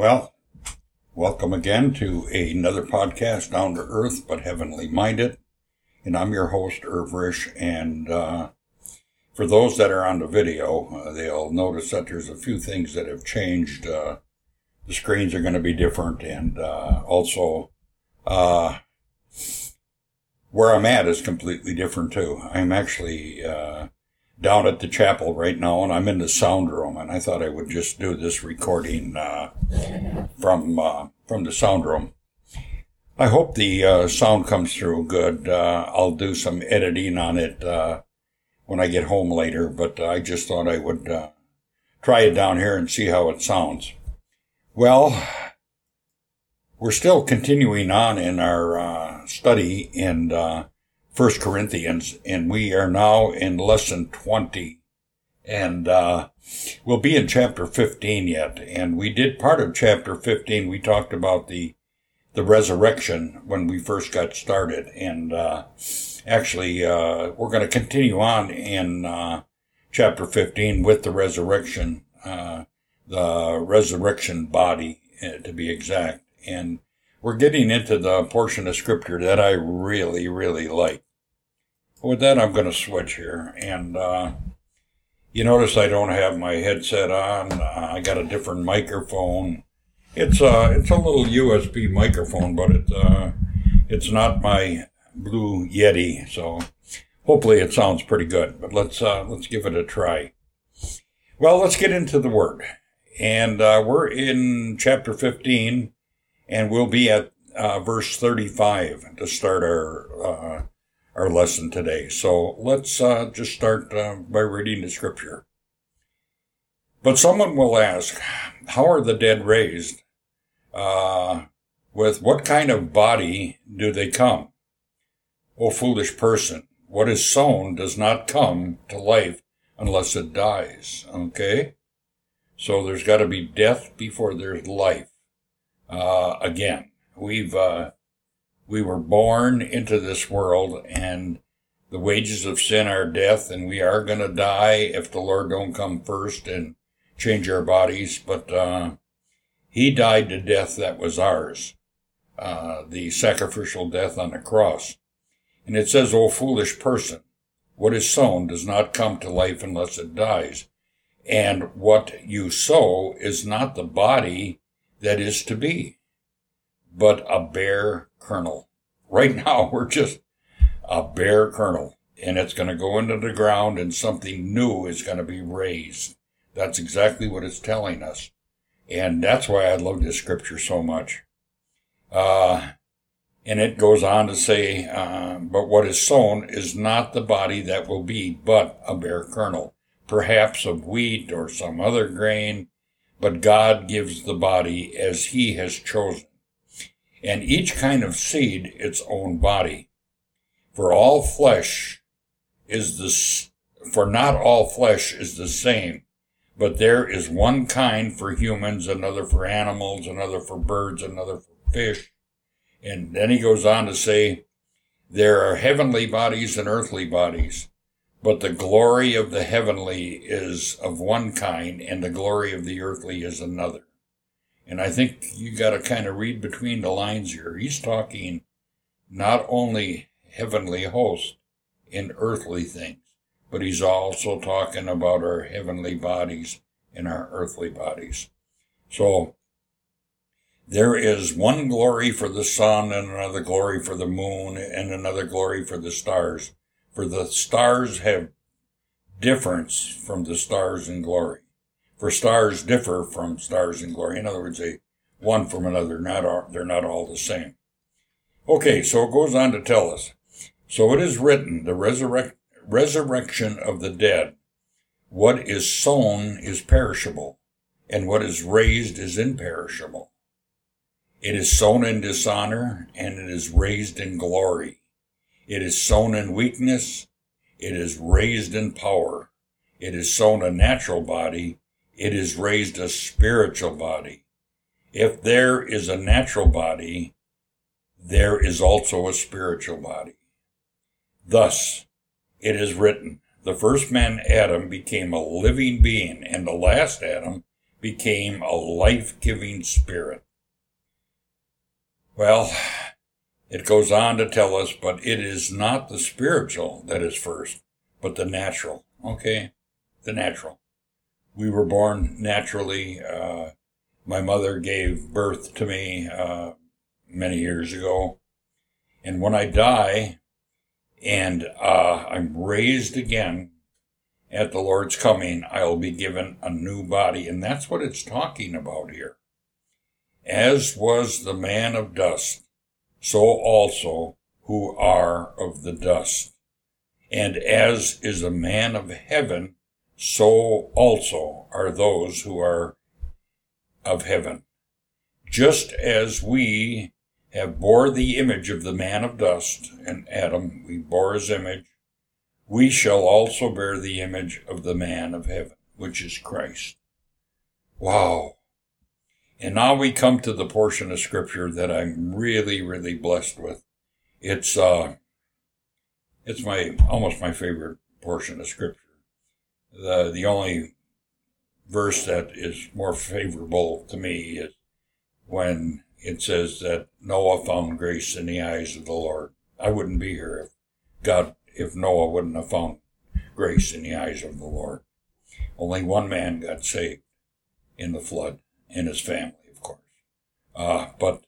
Well, welcome again to another podcast, Down to Earth but Heavenly Minded. And I'm your host, Irv Risch. And uh, for those that are on the video, uh, they'll notice that there's a few things that have changed. Uh, the screens are going to be different, and uh, also uh, where I'm at is completely different too. I'm actually uh, down at the chapel right now, and I'm in the sound room. And I thought I would just do this recording uh, from uh, from the sound room. I hope the uh, sound comes through good. Uh, I'll do some editing on it uh, when I get home later, but I just thought I would uh, try it down here and see how it sounds. Well, we're still continuing on in our study in First Corinthians, and we are now in lesson 20. And uh, we'll be in chapter 15 yet. And we did part of chapter 15. We talked about the the resurrection when we first got started. And uh, actually, uh, we're going to continue on in uh, chapter 15 with the resurrection, uh, the resurrection body, uh, to be exact. And we're getting into the portion of scripture that I really, really like. With that, I'm going to switch here. And uh, you notice I don't have my headset on. Uh, I got a different microphone. It's uh, it's a little USB microphone, but it uh, it's not my Blue Yeti. So hopefully it sounds pretty good. But let's uh, let's give it a try. Well, let's get into the word, and uh, we're in chapter 15 and we'll be at uh, verse 35 to start our uh, our lesson today. So let's uh, just start uh, by reading the scripture. But someone will ask, how are the dead raised? Uh, with what kind of body do they come? O foolish person, what is sown does not come to life unless it dies. Okay? So there's got to be death before there's life. Uh, again, we've, uh, we were born into this world and the wages of sin are death and we are going to die if the Lord don't come first and change our bodies. But, uh, he died the death that was ours, uh, the sacrificial death on the cross. And it says, O foolish person, what is sown does not come to life unless it dies. And what you sow is not the body that is to be, but a bare kernel. Right now, we're just a bare kernel, and it's going to go into the ground, and something new is going to be raised. That's exactly what it's telling us. And that's why I love this scripture so much. Uh, and it goes on to say, uh, but what is sown is not the body that will be, but a bare kernel, perhaps of wheat or some other grain, but God gives the body as he has chosen and each kind of seed its own body. For all flesh is the, for not all flesh is the same, but there is one kind for humans, another for animals, another for birds, another for fish. And then he goes on to say, there are heavenly bodies and earthly bodies, but the glory of the heavenly is of one kind and the glory of the earthly is another. And I think you got to kind of read between the lines here. He's talking not only heavenly host in earthly things, but he's also talking about our heavenly bodies and our earthly bodies. So there is one glory for the sun and another glory for the moon and another glory for the stars. For the stars have difference from the stars in glory for stars differ from stars in glory. In other words, they one from another, not all, they're not all the same. Okay, so it goes on to tell us. So it is written, the resurrect, resurrection of the dead. What is sown is perishable, and what is raised is imperishable. It is sown in dishonor, and it is raised in glory. It is sown in weakness, it is raised in power. It is sown a natural body, it is raised a spiritual body. If there is a natural body, there is also a spiritual body. Thus, it is written, the first man, Adam, became a living being, and the last Adam became a life giving spirit. Well, it goes on to tell us, but it is not the spiritual that is first, but the natural. Okay? The natural. We were born naturally. Uh, my mother gave birth to me uh, many years ago. And when I die and uh, I'm raised again at the Lord's coming, I'll be given a new body. And that's what it's talking about here. As was the man of dust, so also who are of the dust. And as is a man of heaven, so also are those who are of heaven. Just as we have bore the image of the man of dust, and Adam, we bore his image, we shall also bear the image of the man of heaven, which is Christ. Wow. And now we come to the portion of scripture that I'm really, really blessed with. It's, uh, it's my, almost my favorite portion of scripture. The, the only verse that is more favorable to me is when it says that Noah found grace in the eyes of the Lord. I wouldn't be here if God, if Noah wouldn't have found grace in the eyes of the Lord. Only one man got saved in the flood, in his family, of course. Uh, but,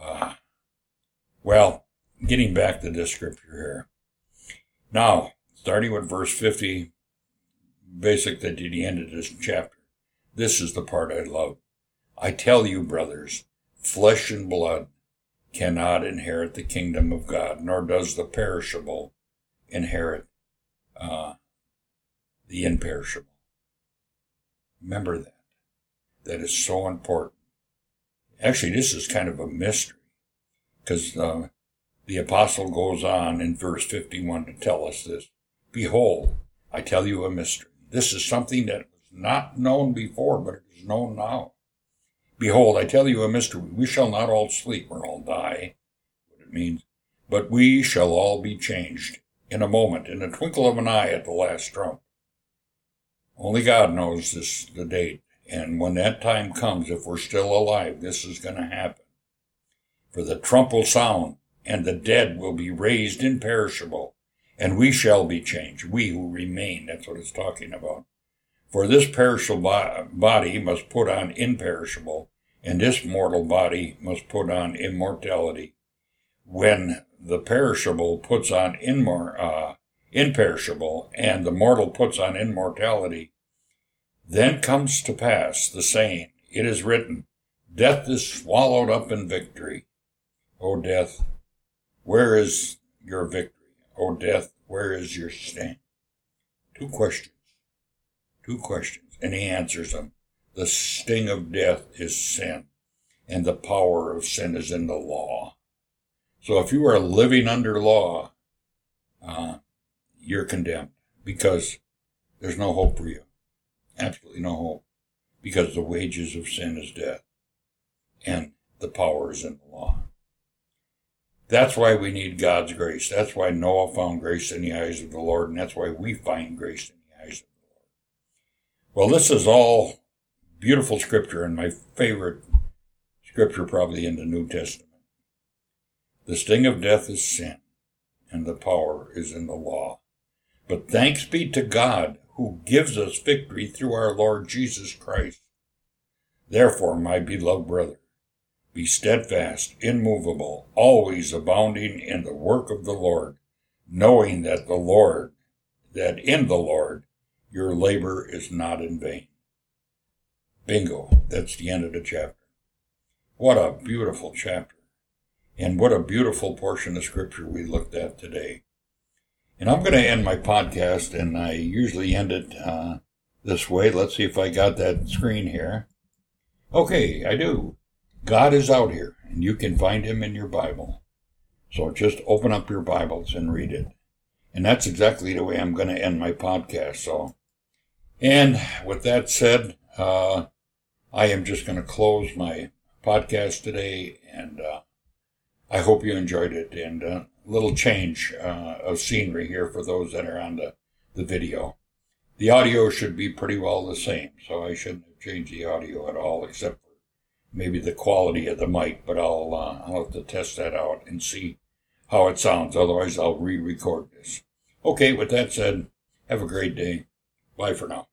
uh, well, getting back to this scripture here. Now, starting with verse 50, basic to the end of this chapter. This is the part I love. I tell you, brothers, flesh and blood cannot inherit the kingdom of God, nor does the perishable inherit uh, the imperishable. Remember that. That is so important. Actually, this is kind of a mystery because uh, the apostle goes on in verse 51 to tell us this. Behold, I tell you a mystery. This is something that was not known before, but it is known now. Behold, I tell you a mystery. We shall not all sleep or all die, what it means, but we shall all be changed in a moment, in a twinkle of an eye at the last trump. Only God knows this, the date. And when that time comes, if we're still alive, this is going to happen. For the trump will sound, and the dead will be raised imperishable, and we shall be changed, we who remain. That's what it's talking about. For this perishable body must put on imperishable, and this mortal body must put on immortality. When the perishable puts on immor- uh, imperishable, and the mortal puts on immortality, then comes to pass the saying, It is written, Death is swallowed up in victory. O death, where is your victory? O death, where is your sting? Two questions. Two questions. And he answers them. The sting of death is sin, and the power of sin is in the law. So if you are living under law, uh, you're condemned because there's no hope for you. Absolutely no hope. Because the wages of sin is death, and the power is in the law. That's why we need God's grace. That's why Noah found grace in the eyes of the Lord, and that's why we find grace in the eyes of the Lord. Well, this is all beautiful scripture, and my favorite scripture probably in the New Testament. The sting of death is sin, and the power is in the law. But thanks be to God who gives us victory through our Lord Jesus Christ. Therefore, my beloved brother, be steadfast, immovable, always abounding in the work of the Lord, knowing that the Lord, that in the Lord, your labor is not in vain. Bingo. That's the end of the chapter. What a beautiful chapter. And what a beautiful portion of scripture we looked at today. And I'm going to end my podcast, and I usually end it uh, this way. Let's see if I got that screen here. Okay, I do. God is out here, and you can find him in your Bible. So just open up your Bibles and read it. And that's exactly the way I'm going to end my podcast. So, and with that said, uh, I am just going to close my podcast today, and uh, I hope you enjoyed it. And uh, little change uh, of scenery here for those that are on the, the video. The audio should be pretty well the same, so I shouldn't have changed the audio at all, except for maybe the quality of the mic. But I'll uh, I'll have to test that out and see how it sounds. Otherwise, I'll re-record this. Okay. With that said, have a great day. Bye for now.